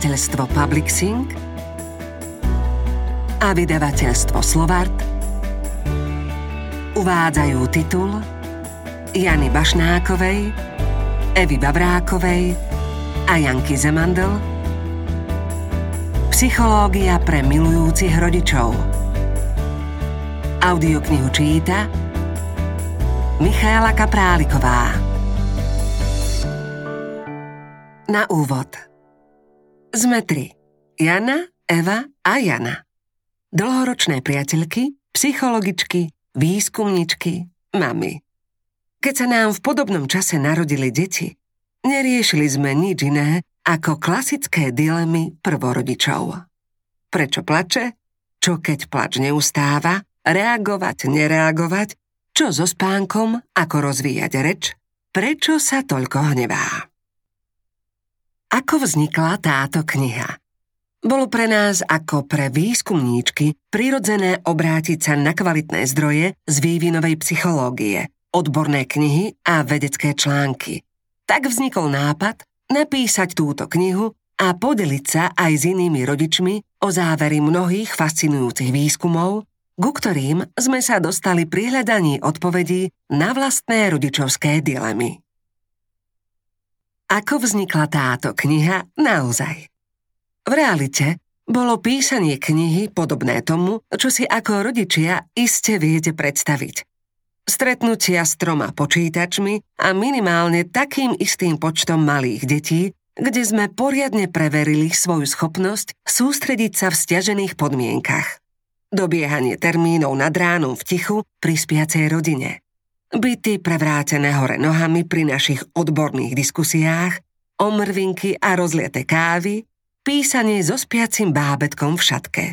vydavateľstvo Publixing a vydavateľstvo Slovart. Uvádzajú titul Jany Bašnákovej, Evy Bavrákovej a Janky Zemandl. Psychológia pre milujúcich rodičov. Audioknihu číta Michaela Kapráliková. Na úvod Sme tri. Jana, Eva a Jana. Dlhoročné priateľky, psychologičky, výskumničky, mami. Keď sa nám v podobnom čase narodili deti, neriešili sme nič iné ako klasické dilemy prvorodičov. Prečo plače? Čo keď plač neustáva? Reagovať, nereagovať? Čo so spánkom? Ako rozvíjať reč? Prečo sa toľko hnevá? Ako vznikla táto kniha? Bolo pre nás ako pre výskumníčky prirodzené obrátiť sa na kvalitné zdroje z vývinovej psychológie, odborné knihy a vedecké články. Tak vznikol nápad napísať túto knihu a podeliť sa aj s inými rodičmi o závery mnohých fascinujúcich výskumov, ku ktorým sme sa dostali pri hľadaní odpovedí na vlastné rodičovské dilemy. Ako vznikla táto kniha naozaj? V realite bolo písanie knihy podobné tomu, čo si ako rodičia iste viete predstaviť. Stretnutia s troma počítačmi a minimálne takým istým počtom malých detí, kde sme poriadne preverili svoju schopnosť sústrediť sa v stiažených podmienkach. Dobiehanie termínov nad ránom v tichu pri spiacej rodine byty prevrátené hore nohami pri našich odborných diskusiách, omrvinky a rozliete kávy, písanie so spiacim bábetkom v šatke.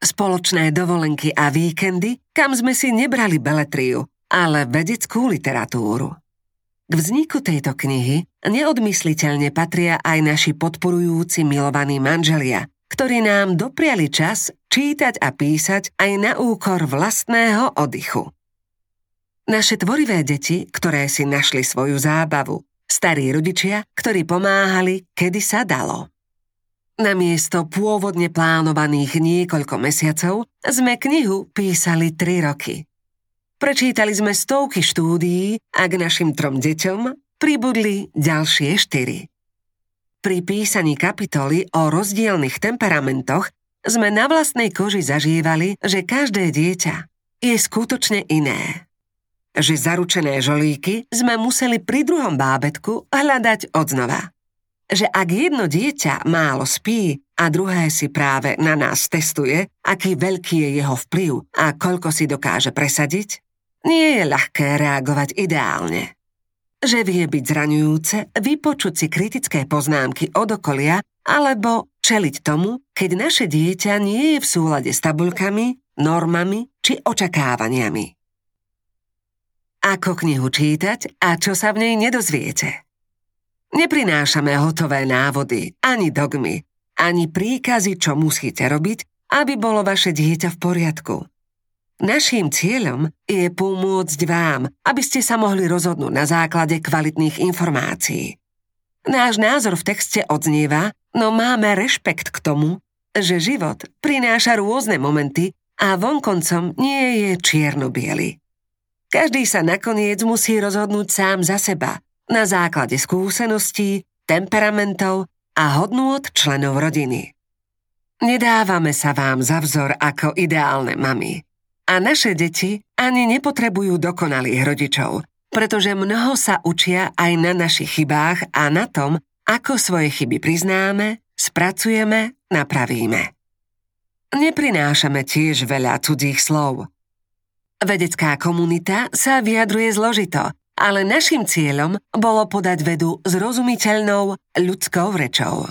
Spoločné dovolenky a víkendy, kam sme si nebrali beletriu, ale vedeckú literatúru. K vzniku tejto knihy neodmysliteľne patria aj naši podporujúci milovaní manželia, ktorí nám dopriali čas čítať a písať aj na úkor vlastného oddychu. Naše tvorivé deti, ktoré si našli svoju zábavu. Starí rodičia, ktorí pomáhali, kedy sa dalo. Namiesto pôvodne plánovaných niekoľko mesiacov sme knihu písali tri roky. Prečítali sme stovky štúdií a k našim trom deťom pribudli ďalšie štyri. Pri písaní kapitoly o rozdielnych temperamentoch sme na vlastnej koži zažívali, že každé dieťa je skutočne iné že zaručené žolíky sme museli pri druhom bábetku hľadať odznova. Že ak jedno dieťa málo spí a druhé si práve na nás testuje, aký veľký je jeho vplyv a koľko si dokáže presadiť, nie je ľahké reagovať ideálne. Že vie byť zraňujúce vypočuť si kritické poznámky od okolia alebo čeliť tomu, keď naše dieťa nie je v súlade s tabuľkami, normami či očakávaniami ako knihu čítať a čo sa v nej nedozviete. Neprinášame hotové návody, ani dogmy, ani príkazy, čo musíte robiť, aby bolo vaše dieťa v poriadku. Naším cieľom je pomôcť vám, aby ste sa mohli rozhodnúť na základe kvalitných informácií. Náš názor v texte odznieva, no máme rešpekt k tomu, že život prináša rôzne momenty a vonkoncom nie je čierno-biely. Každý sa nakoniec musí rozhodnúť sám za seba, na základe skúseností, temperamentov a hodnôt členov rodiny. Nedávame sa vám za vzor ako ideálne mamy. A naše deti ani nepotrebujú dokonalých rodičov, pretože mnoho sa učia aj na našich chybách a na tom, ako svoje chyby priznáme, spracujeme, napravíme. Neprinášame tiež veľa cudzích slov, Vedecká komunita sa vyjadruje zložito, ale našim cieľom bolo podať vedu zrozumiteľnou ľudskou rečou.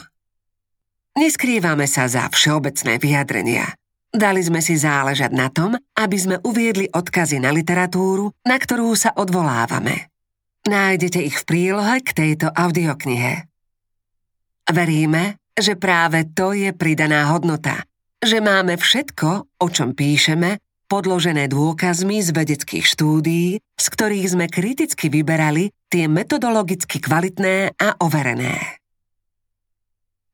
Neskrývame sa za všeobecné vyjadrenia. Dali sme si záležať na tom, aby sme uviedli odkazy na literatúru, na ktorú sa odvolávame. Nájdete ich v prílohe k tejto audioknihe. Veríme, že práve to je pridaná hodnota, že máme všetko, o čom píšeme, podložené dôkazmi z vedeckých štúdií, z ktorých sme kriticky vyberali tie metodologicky kvalitné a overené.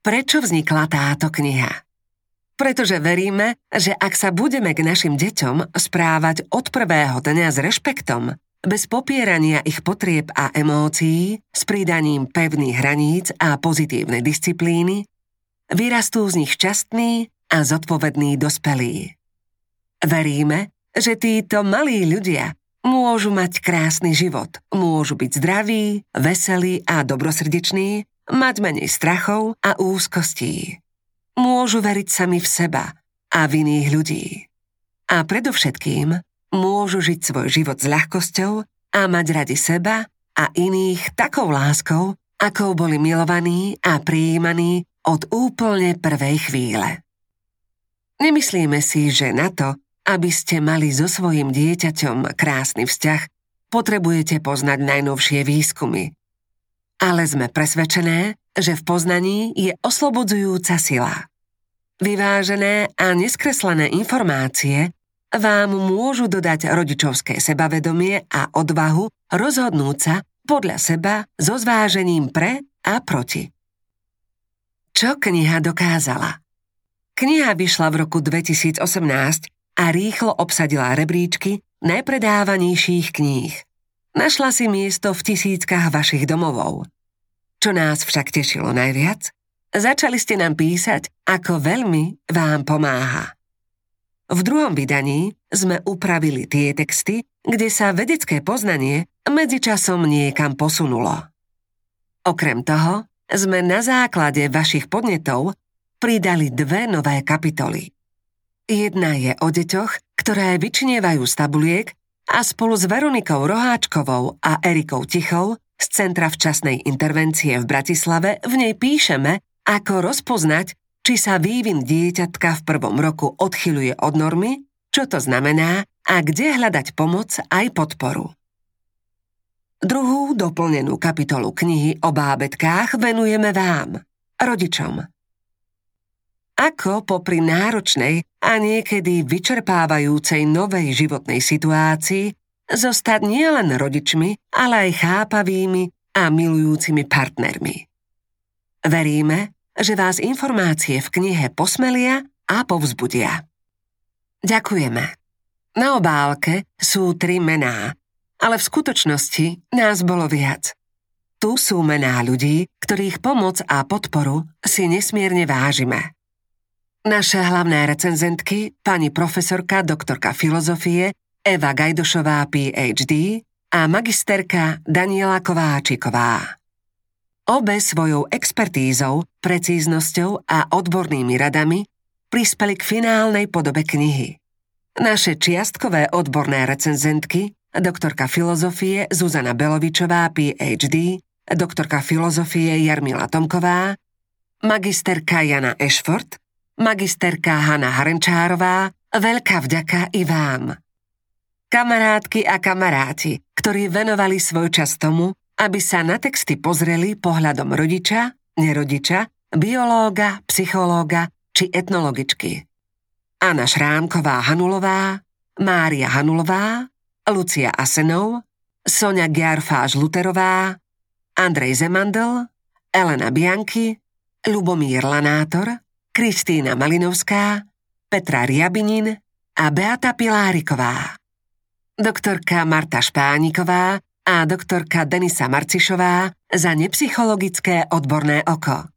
prečo vznikla táto kniha. Pretože veríme, že ak sa budeme k našim deťom správať od prvého dňa s rešpektom, bez popierania ich potrieb a emócií, s pridaním pevných hraníc a pozitívnej disciplíny, vyrastú z nich šťastní a zodpovední dospelí. Veríme, že títo malí ľudia môžu mať krásny život, môžu byť zdraví, veselí a dobrosrdeční, mať menej strachov a úzkostí môžu veriť sami v seba a v iných ľudí. A predovšetkým môžu žiť svoj život s ľahkosťou a mať radi seba a iných takou láskou, akou boli milovaní a prijímaní od úplne prvej chvíle. Nemyslíme si, že na to, aby ste mali so svojim dieťaťom krásny vzťah, potrebujete poznať najnovšie výskumy. Ale sme presvedčené, že v poznaní je oslobodzujúca sila. Vyvážené a neskreslené informácie vám môžu dodať rodičovské sebavedomie a odvahu rozhodnúť sa podľa seba so zvážením pre a proti. Čo kniha dokázala? Kniha vyšla v roku 2018 a rýchlo obsadila rebríčky najpredávanejších kníh. Našla si miesto v tisíckach vašich domovov. Čo nás však tešilo najviac? Začali ste nám písať, ako veľmi vám pomáha. V druhom vydaní sme upravili tie texty, kde sa vedecké poznanie medzičasom niekam posunulo. Okrem toho sme na základe vašich podnetov pridali dve nové kapitoly. Jedna je o deťoch, ktoré vyčinievajú z tabuliek a spolu s Veronikou Roháčkovou a Erikou Tichou z Centra včasnej intervencie v Bratislave v nej píšeme, ako rozpoznať, či sa vývin dieťatka v prvom roku odchyluje od normy, čo to znamená a kde hľadať pomoc aj podporu. Druhú doplnenú kapitolu knihy o bábetkách venujeme vám, rodičom. Ako popri náročnej a niekedy vyčerpávajúcej novej životnej situácii zostať nielen rodičmi, ale aj chápavými a milujúcimi partnermi. Veríme, že vás informácie v knihe posmelia a povzbudia. Ďakujeme. Na obálke sú tri mená, ale v skutočnosti nás bolo viac. Tu sú mená ľudí, ktorých pomoc a podporu si nesmierne vážime. Naše hlavné recenzentky, pani profesorka doktorka filozofie Eva Gajdošová PhD a magisterka Daniela Kováčiková. Obe svojou expertízou, precíznosťou a odbornými radami prispeli k finálnej podobe knihy. Naše čiastkové odborné recenzentky, doktorka filozofie Zuzana Belovičová PhD, doktorka filozofie Jarmila Tomková, magisterka Jana Ešford, magisterka Hanna Harenčárová, veľká vďaka i vám – kamarátky a kamaráti, ktorí venovali svoj čas tomu, aby sa na texty pozreli pohľadom rodiča, nerodiča, biológa, psychológa či etnologičky. Anna Šrámková Hanulová, Mária Hanulová, Lucia Asenov, Sonia Giarfáž Luterová, Andrej Zemandl, Elena Bianchi, Lubomír Lanátor, Kristýna Malinovská, Petra Riabinin a Beata Piláriková doktorka Marta Špániková a doktorka Denisa Marcišová za nepsychologické odborné oko.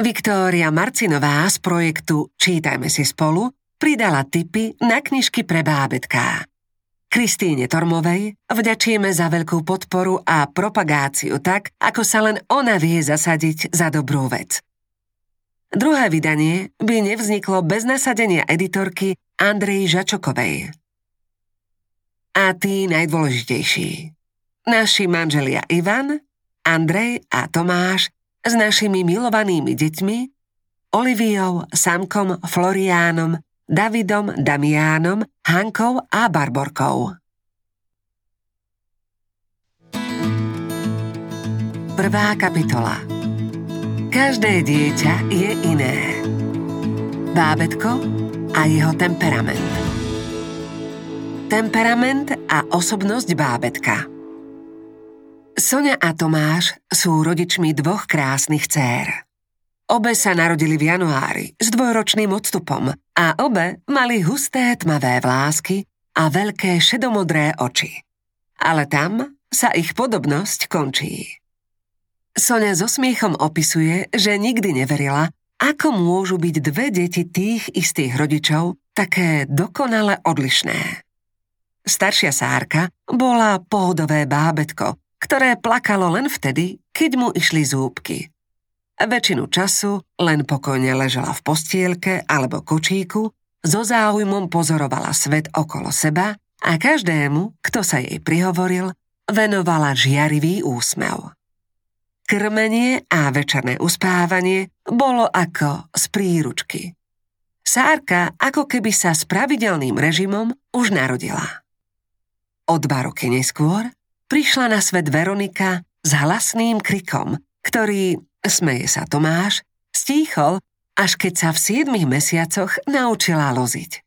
Viktória Marcinová z projektu Čítajme si spolu pridala tipy na knižky pre bábetká. Kristýne Tormovej vďačíme za veľkú podporu a propagáciu tak, ako sa len ona vie zasadiť za dobrú vec. Druhé vydanie by nevzniklo bez nasadenia editorky Andrej Žačokovej a tí najdôležitejší. Naši manželia Ivan, Andrej a Tomáš s našimi milovanými deťmi, Oliviou, Samkom, Floriánom, Davidom, Damiánom, Hankou a Barborkou. Prvá kapitola Každé dieťa je iné. Bábetko a jeho temperament. Temperament a osobnosť bábetka Sonia a Tomáš sú rodičmi dvoch krásnych dcér. Obe sa narodili v januári s dvojročným odstupom a obe mali husté tmavé vlásky a veľké šedomodré oči. Ale tam sa ich podobnosť končí. Sonia so smiechom opisuje, že nikdy neverila, ako môžu byť dve deti tých istých rodičov také dokonale odlišné. Staršia Sárka bola pohodové bábetko, ktoré plakalo len vtedy, keď mu išli zúbky. Väčšinu času len pokojne ležala v postielke alebo kočíku, so záujmom pozorovala svet okolo seba a každému, kto sa jej prihovoril, venovala žiarivý úsmev. Krmenie a večerné uspávanie bolo ako z príručky. Sárka ako keby sa s pravidelným režimom už narodila. O dva roky neskôr prišla na svet Veronika s hlasným krikom, ktorý smeje sa Tomáš, stíchol, až keď sa v siedmých mesiacoch naučila loziť.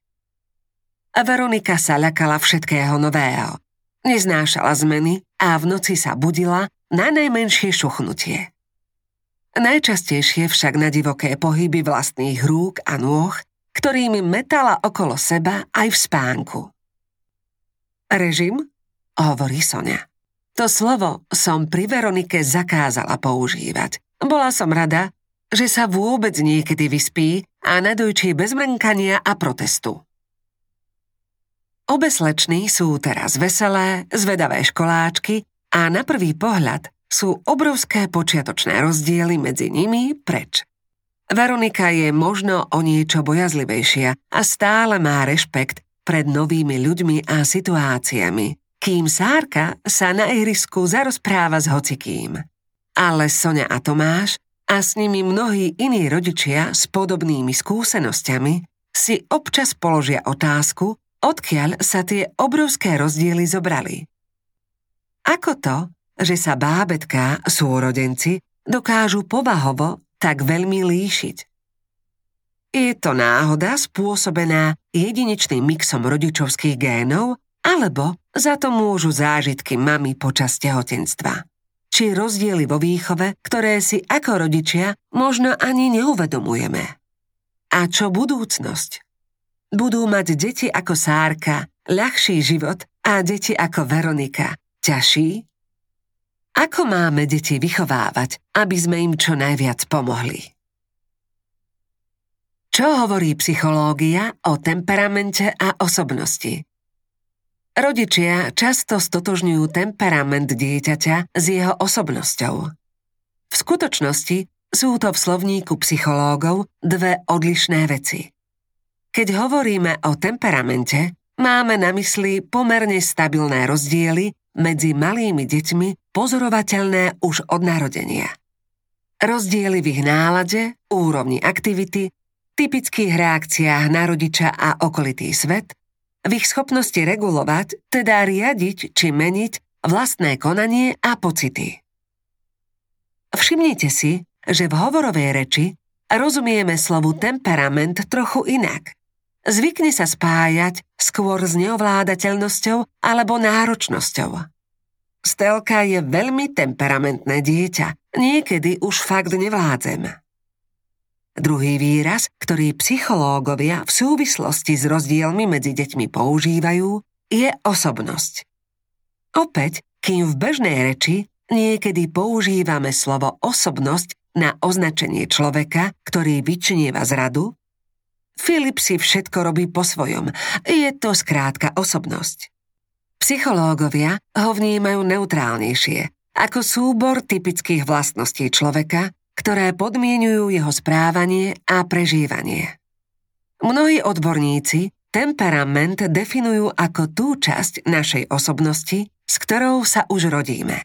A Veronika sa ľakala všetkého nového. Neznášala zmeny a v noci sa budila na najmenšie šuchnutie. Najčastejšie však na divoké pohyby vlastných rúk a nôh, ktorými metala okolo seba aj v spánku. Režim? Hovorí Sonia. To slovo som pri Veronike zakázala používať, bola som rada, že sa vôbec niekedy vyspí a nadojčí bez mrnkania a protestu. Obe sú teraz veselé, zvedavé školáčky a na prvý pohľad sú obrovské počiatočné rozdiely medzi nimi preč. Veronika je možno o niečo bojazlivejšia a stále má rešpekt pred novými ľuďmi a situáciami, kým Sárka sa na ihrisku zarozpráva s hocikým ale Sonia a Tomáš a s nimi mnohí iní rodičia s podobnými skúsenosťami si občas položia otázku, odkiaľ sa tie obrovské rozdiely zobrali. Ako to, že sa bábetká, súrodenci, dokážu povahovo tak veľmi líšiť? Je to náhoda spôsobená jedinečným mixom rodičovských génov, alebo za to môžu zážitky mamy počas tehotenstva či rozdiely vo výchove, ktoré si ako rodičia možno ani neuvedomujeme. A čo budúcnosť? Budú mať deti ako Sárka ľahší život a deti ako Veronika ťažší? Ako máme deti vychovávať, aby sme im čo najviac pomohli? Čo hovorí psychológia o temperamente a osobnosti? Rodičia často stotožňujú temperament dieťaťa s jeho osobnosťou. V skutočnosti sú to v slovníku psychológov dve odlišné veci. Keď hovoríme o temperamente, máme na mysli pomerne stabilné rozdiely medzi malými deťmi pozorovateľné už od narodenia. Rozdiely v ich nálade, úrovni aktivity, typických reakciách na rodiča a okolitý svet – v ich schopnosti regulovať, teda riadiť či meniť vlastné konanie a pocity. Všimnite si, že v hovorovej reči rozumieme slovu temperament trochu inak. Zvykne sa spájať skôr s neovládateľnosťou alebo náročnosťou. Stelka je veľmi temperamentné dieťa, niekedy už fakt nevládzem. Druhý výraz, ktorý psychológovia v súvislosti s rozdielmi medzi deťmi používajú, je osobnosť. Opäť, kým v bežnej reči niekedy používame slovo osobnosť na označenie človeka, ktorý vyčnieva zradu, Filip si všetko robí po svojom. Je to skrátka osobnosť. Psychológovia ho vnímajú neutrálnejšie, ako súbor typických vlastností človeka, ktoré podmienujú jeho správanie a prežívanie. Mnohí odborníci temperament definujú ako tú časť našej osobnosti, s ktorou sa už rodíme.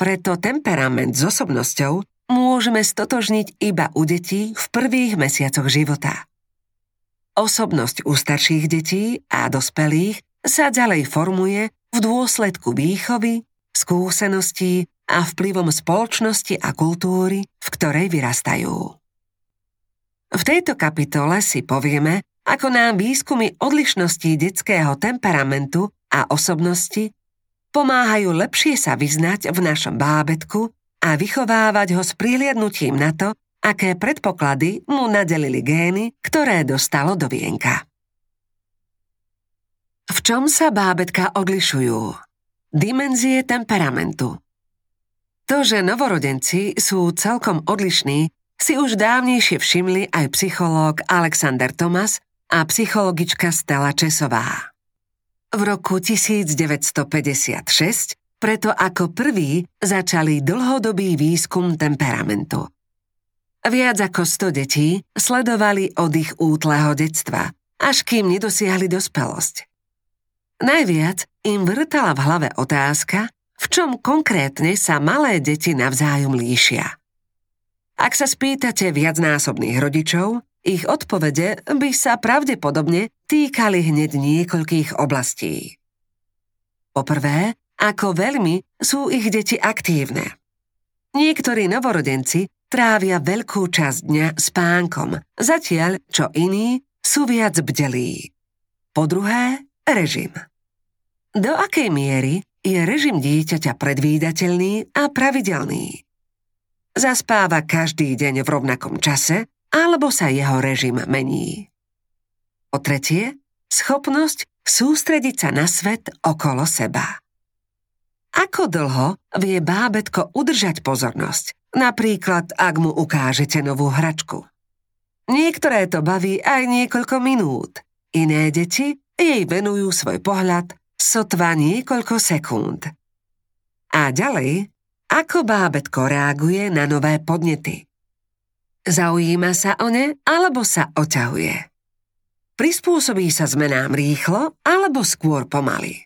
Preto temperament s osobnosťou môžeme stotožniť iba u detí v prvých mesiacoch života. Osobnosť u starších detí a dospelých sa ďalej formuje v dôsledku výchovy, skúseností a vplyvom spoločnosti a kultúry, v ktorej vyrastajú. V tejto kapitole si povieme, ako nám výskumy odlišností detského temperamentu a osobnosti pomáhajú lepšie sa vyznať v našom bábetku a vychovávať ho s príliadnutím na to, aké predpoklady mu nadelili gény, ktoré dostalo do vienka. V čom sa bábetka odlišujú? Dimenzie temperamentu. To, že novorodenci sú celkom odlišní, si už dávnejšie všimli aj psychológ Alexander Thomas a psychologička Stella Česová. V roku 1956 preto ako prvý začali dlhodobý výskum temperamentu. Viac ako 100 detí sledovali od ich útleho detstva, až kým nedosiahli dospelosť. Najviac im vrtala v hlave otázka, v čom konkrétne sa malé deti navzájom líšia. Ak sa spýtate viacnásobných rodičov, ich odpovede by sa pravdepodobne týkali hneď niekoľkých oblastí. Poprvé, ako veľmi sú ich deti aktívne. Niektorí novorodenci trávia veľkú časť dňa spánkom, zatiaľ čo iní sú viac bdelí. Po druhé, režim. Do akej miery je režim dieťaťa predvídateľný a pravidelný? Zaspáva každý deň v rovnakom čase, alebo sa jeho režim mení. Po tretie, schopnosť sústrediť sa na svet okolo seba. Ako dlho vie bábetko udržať pozornosť? Napríklad, ak mu ukážete novú hračku. Niektoré to baví aj niekoľko minút. Iné deti jej venujú svoj pohľad sotva niekoľko sekúnd. A ďalej, ako bábetko reaguje na nové podnety. Zaujíma sa o ne alebo sa oťahuje. Prispôsobí sa zmenám rýchlo alebo skôr pomaly.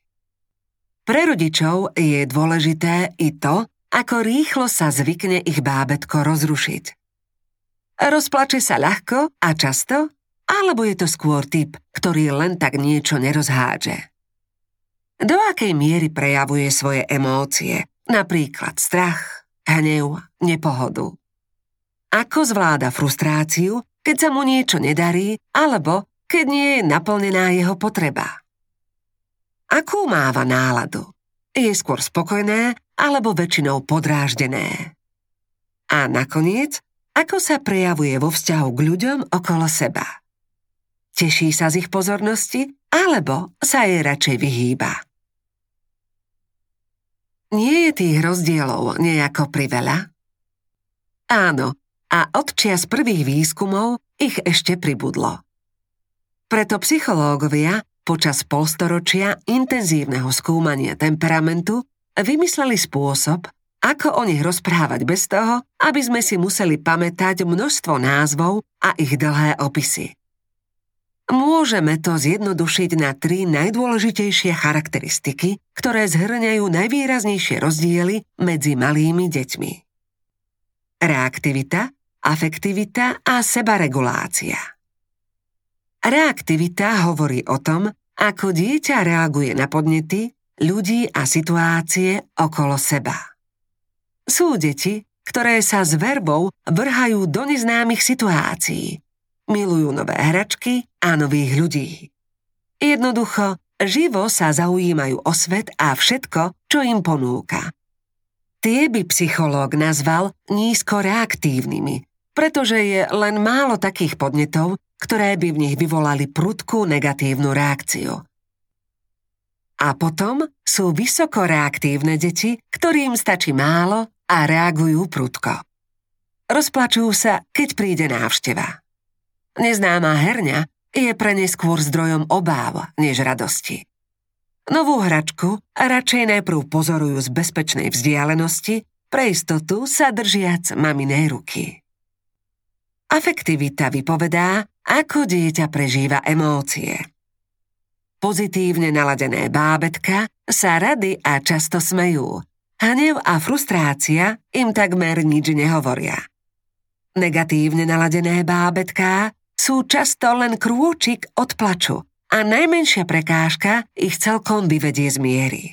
Pre rodičov je dôležité i to, ako rýchlo sa zvykne ich bábetko rozrušiť. Rozplače sa ľahko a často, alebo je to skôr typ, ktorý len tak niečo nerozhádže. Do akej miery prejavuje svoje emócie, napríklad strach, hnev, nepohodu. Ako zvláda frustráciu, keď sa mu niečo nedarí, alebo keď nie je naplnená jeho potreba. Akú máva náladu? Je skôr spokojné alebo väčšinou podráždené? A nakoniec, ako sa prejavuje vo vzťahu k ľuďom okolo seba? Teší sa z ich pozornosti alebo sa jej radšej vyhýba? Nie je tých rozdielov nejako priveľa? Áno, a od čias prvých výskumov ich ešte pribudlo. Preto psychológovia Počas polstoročia intenzívneho skúmania temperamentu vymysleli spôsob, ako o nich rozprávať bez toho, aby sme si museli pamätať množstvo názvov a ich dlhé opisy. Môžeme to zjednodušiť na tri najdôležitejšie charakteristiky, ktoré zhrňajú najvýraznejšie rozdiely medzi malými deťmi. Reaktivita, afektivita a sebaregulácia. Reaktivita hovorí o tom, ako dieťa reaguje na podnety, ľudí a situácie okolo seba. Sú deti, ktoré sa s verbou vrhajú do neznámych situácií. Milujú nové hračky a nových ľudí. Jednoducho, živo sa zaujímajú o svet a všetko, čo im ponúka. Tie by psychológ nazval nízko reaktívnymi, pretože je len málo takých podnetov, ktoré by v nich vyvolali prudkú negatívnu reakciu. A potom sú vysoko reaktívne deti, ktorým stačí málo a reagujú prudko. Rozplačujú sa, keď príde návšteva. Neznáma herňa je pre ne skôr zdrojom obáv než radosti. Novú hračku radšej najprv pozorujú z bezpečnej vzdialenosti, pre istotu sa držiac maminej ruky. Afektivita vypovedá, ako dieťa prežíva emócie. Pozitívne naladené bábetka sa rady a často smejú. Hnev a frustrácia im takmer nič nehovoria. Negatívne naladené bábetká sú často len krôčik od plaču a najmenšia prekážka ich celkom vyvedie z miery.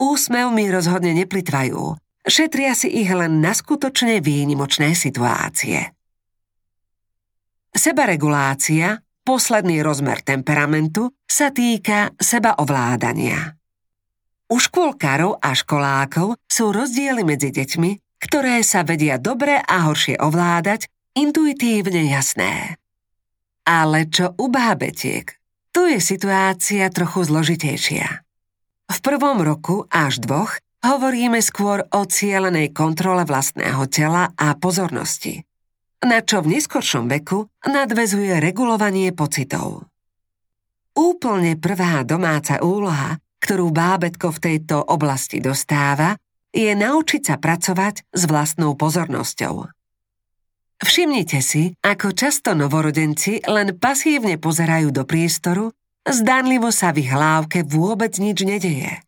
Úsmev mi rozhodne neplitvajú, šetria si ich len na skutočne výnimočné situácie. Sebaregulácia, posledný rozmer temperamentu, sa týka sebaovládania. U škôlkarov a školákov sú rozdiely medzi deťmi, ktoré sa vedia dobre a horšie ovládať, intuitívne jasné. Ale čo u bábetiek? Tu je situácia trochu zložitejšia. V prvom roku až dvoch hovoríme skôr o cielenej kontrole vlastného tela a pozornosti, na čo v neskoršom veku nadvezuje regulovanie pocitov. Úplne prvá domáca úloha, ktorú bábetko v tejto oblasti dostáva, je naučiť sa pracovať s vlastnou pozornosťou. Všimnite si, ako často novorodenci len pasívne pozerajú do priestoru, zdánlivo sa v ich hlávke vôbec nič nedeje.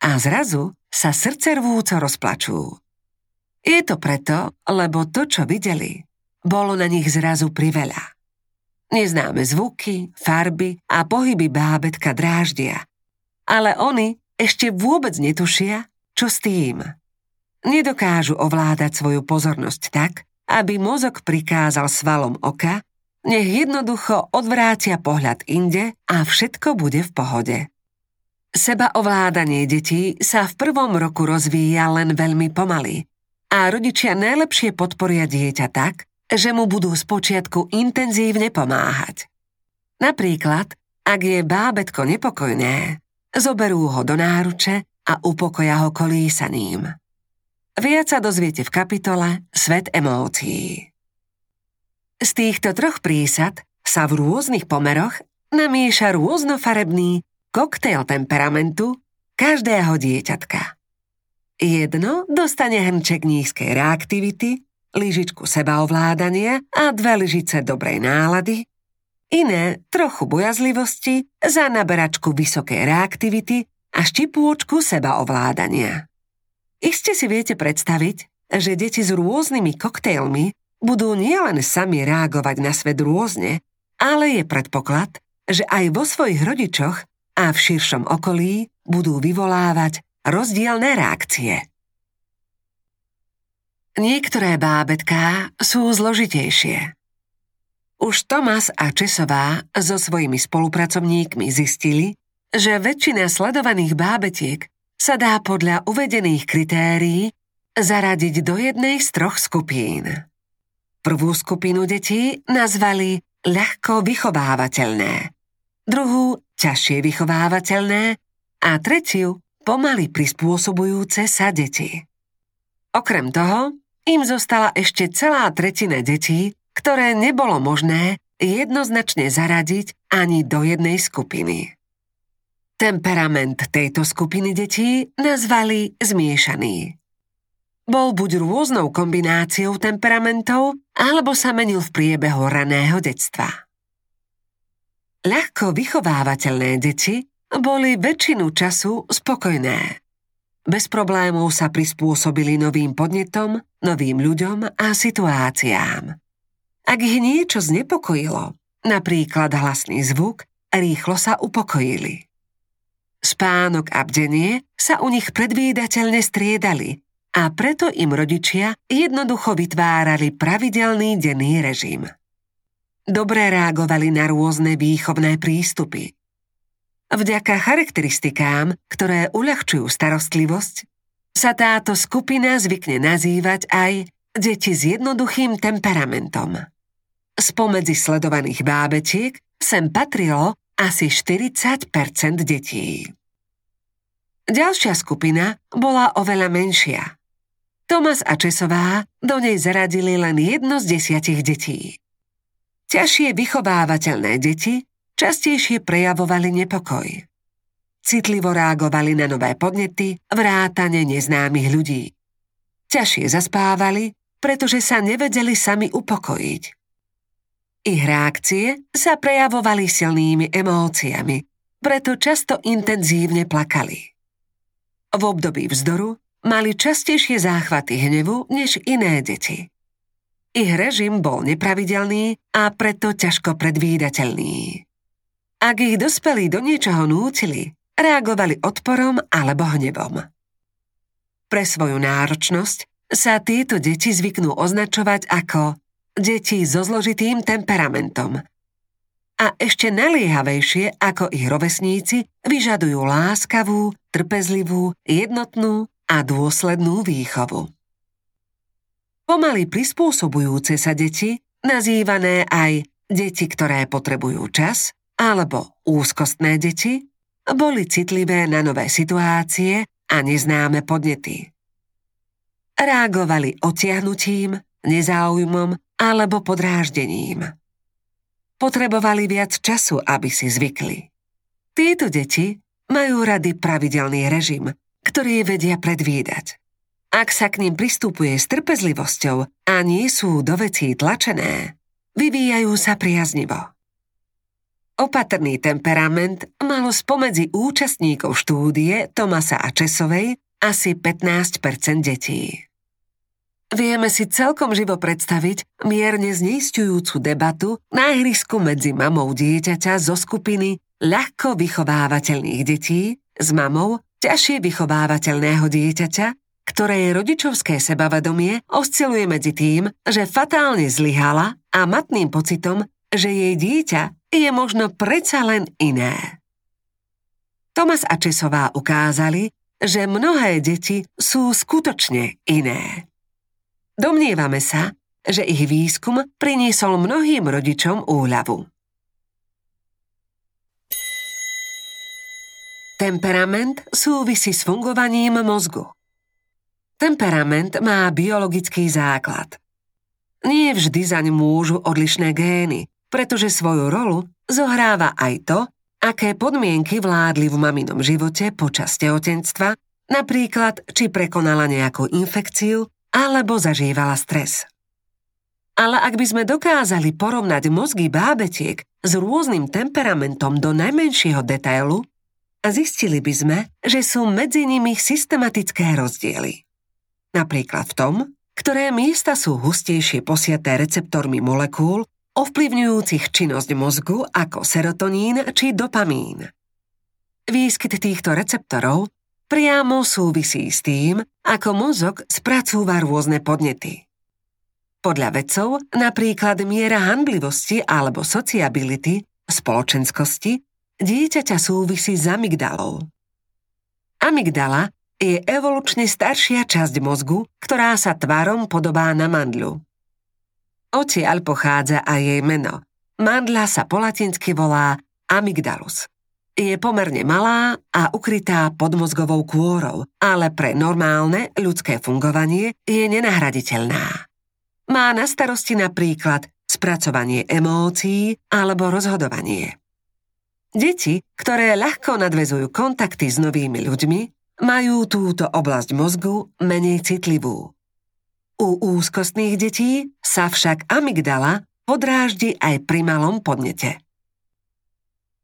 A zrazu sa srdce rvúco rozplačú. Je to preto, lebo to, čo videli, bolo na nich zrazu priveľa. Neznáme zvuky, farby a pohyby bábetka dráždia. Ale oni ešte vôbec netušia, čo s tým. Nedokážu ovládať svoju pozornosť tak, aby mozog prikázal svalom oka, nech jednoducho odvrátia pohľad inde a všetko bude v pohode. Seba ovládanie detí sa v prvom roku rozvíja len veľmi pomaly a rodičia najlepšie podporia dieťa tak, že mu budú spočiatku intenzívne pomáhať. Napríklad, ak je bábetko nepokojné, zoberú ho do náruče a upokoja ho kolísaním. Viac sa dozviete v kapitole Svet emócií. Z týchto troch prísad sa v rôznych pomeroch namieša rôznofarebný koktejl temperamentu každého dieťatka. Jedno dostane hrnček nízkej reaktivity, lyžičku sebaovládania a dve lyžice dobrej nálady, iné trochu bojazlivosti za naberačku vysokej reaktivity a štipôčku sebaovládania. Iste si viete predstaviť, že deti s rôznymi koktejlmi budú nielen sami reagovať na svet rôzne, ale je predpoklad, že aj vo svojich rodičoch a v širšom okolí budú vyvolávať rozdielne reakcie. Niektoré bábetká sú zložitejšie. Už Tomas a Česová so svojimi spolupracovníkmi zistili, že väčšina sledovaných bábetiek sa dá podľa uvedených kritérií zaradiť do jednej z troch skupín. Prvú skupinu detí nazvali ľahko vychovávateľné, druhú ťažšie vychovávateľné a tretiu pomaly prispôsobujúce sa deti. Okrem toho im zostala ešte celá tretina detí, ktoré nebolo možné jednoznačne zaradiť ani do jednej skupiny. Temperament tejto skupiny detí nazvali zmiešaný. Bol buď rôznou kombináciou temperamentov, alebo sa menil v priebehu raného detstva. Ľahko vychovávateľné deti boli väčšinu času spokojné. Bez problémov sa prispôsobili novým podnetom, novým ľuďom a situáciám. Ak ich niečo znepokojilo, napríklad hlasný zvuk, rýchlo sa upokojili. Spánok a bdenie sa u nich predvídateľne striedali a preto im rodičia jednoducho vytvárali pravidelný denný režim. Dobre reagovali na rôzne výchovné prístupy – Vďaka charakteristikám, ktoré uľahčujú starostlivosť, sa táto skupina zvykne nazývať aj deti s jednoduchým temperamentom. Spomedzi sledovaných bábetiek sem patrilo asi 40 detí. Ďalšia skupina bola oveľa menšia. Tomas a Česová do nej zaradili len jedno z desiatich detí. Ťažšie vychovávateľné deti častejšie prejavovali nepokoj. Citlivo reagovali na nové podnety, vrátane neznámych ľudí. Ťažšie zaspávali, pretože sa nevedeli sami upokojiť. Ich reakcie sa prejavovali silnými emóciami, preto často intenzívne plakali. V období vzdoru mali častejšie záchvaty hnevu než iné deti. Ich režim bol nepravidelný a preto ťažko predvídateľný. Ak ich dospelí do niečoho nútili, reagovali odporom alebo hnevom. Pre svoju náročnosť sa tieto deti zvyknú označovať ako deti so zložitým temperamentom. A ešte naliehavejšie ako ich rovesníci vyžadujú láskavú, trpezlivú, jednotnú a dôslednú výchovu. Pomaly prispôsobujúce sa deti, nazývané aj deti, ktoré potrebujú čas, alebo úzkostné deti, boli citlivé na nové situácie a neznáme podnety. Reagovali otiahnutím, nezáujmom alebo podráždením. Potrebovali viac času, aby si zvykli. Tieto deti majú rady pravidelný režim, ktorý vedia predvídať. Ak sa k ním pristupuje s trpezlivosťou a nie sú do vecí tlačené, vyvíjajú sa priaznivo. Opatrný temperament malo spomedzi účastníkov štúdie Tomasa a Česovej asi 15% detí. Vieme si celkom živo predstaviť mierne zneistujúcu debatu na ihrisku medzi mamou dieťaťa zo skupiny ľahko vychovávateľných detí s mamou ťažšie vychovávateľného dieťaťa ktorej rodičovské sebavedomie osciluje medzi tým, že fatálne zlyhala a matným pocitom, že jej dieťa je možno predsa len iné. Tomas a Česová ukázali, že mnohé deti sú skutočne iné. Domnievame sa, že ich výskum priniesol mnohým rodičom úľavu. Temperament súvisí s fungovaním mozgu. Temperament má biologický základ. Nie vždy zaň môžu odlišné gény, pretože svoju rolu zohráva aj to, aké podmienky vládli v maminom živote počas tehotenstva, napríklad či prekonala nejakú infekciu alebo zažívala stres. Ale ak by sme dokázali porovnať mozgy bábetiek s rôznym temperamentom do najmenšieho detailu, zistili by sme, že sú medzi nimi systematické rozdiely. Napríklad v tom, ktoré miesta sú hustejšie posiaté receptormi molekúl, ovplyvňujúcich činnosť mozgu ako serotonín či dopamín. Výskyt týchto receptorov priamo súvisí s tým, ako mozog spracúva rôzne podnety. Podľa vedcov napríklad miera handlivosti alebo sociability, spoločenskosti, dieťaťa súvisí s amygdalou. Amygdala je evolučne staršia časť mozgu, ktorá sa tvarom podobá na mandľu. Odtiaľ pochádza aj jej meno. Mandla sa po latinsky volá amygdalus. Je pomerne malá a ukrytá pod mozgovou kôrou, ale pre normálne ľudské fungovanie je nenahraditeľná. Má na starosti napríklad spracovanie emócií alebo rozhodovanie. Deti, ktoré ľahko nadvezujú kontakty s novými ľuďmi, majú túto oblasť mozgu menej citlivú. U úzkostných detí sa však amygdala podráždi aj pri malom podnete.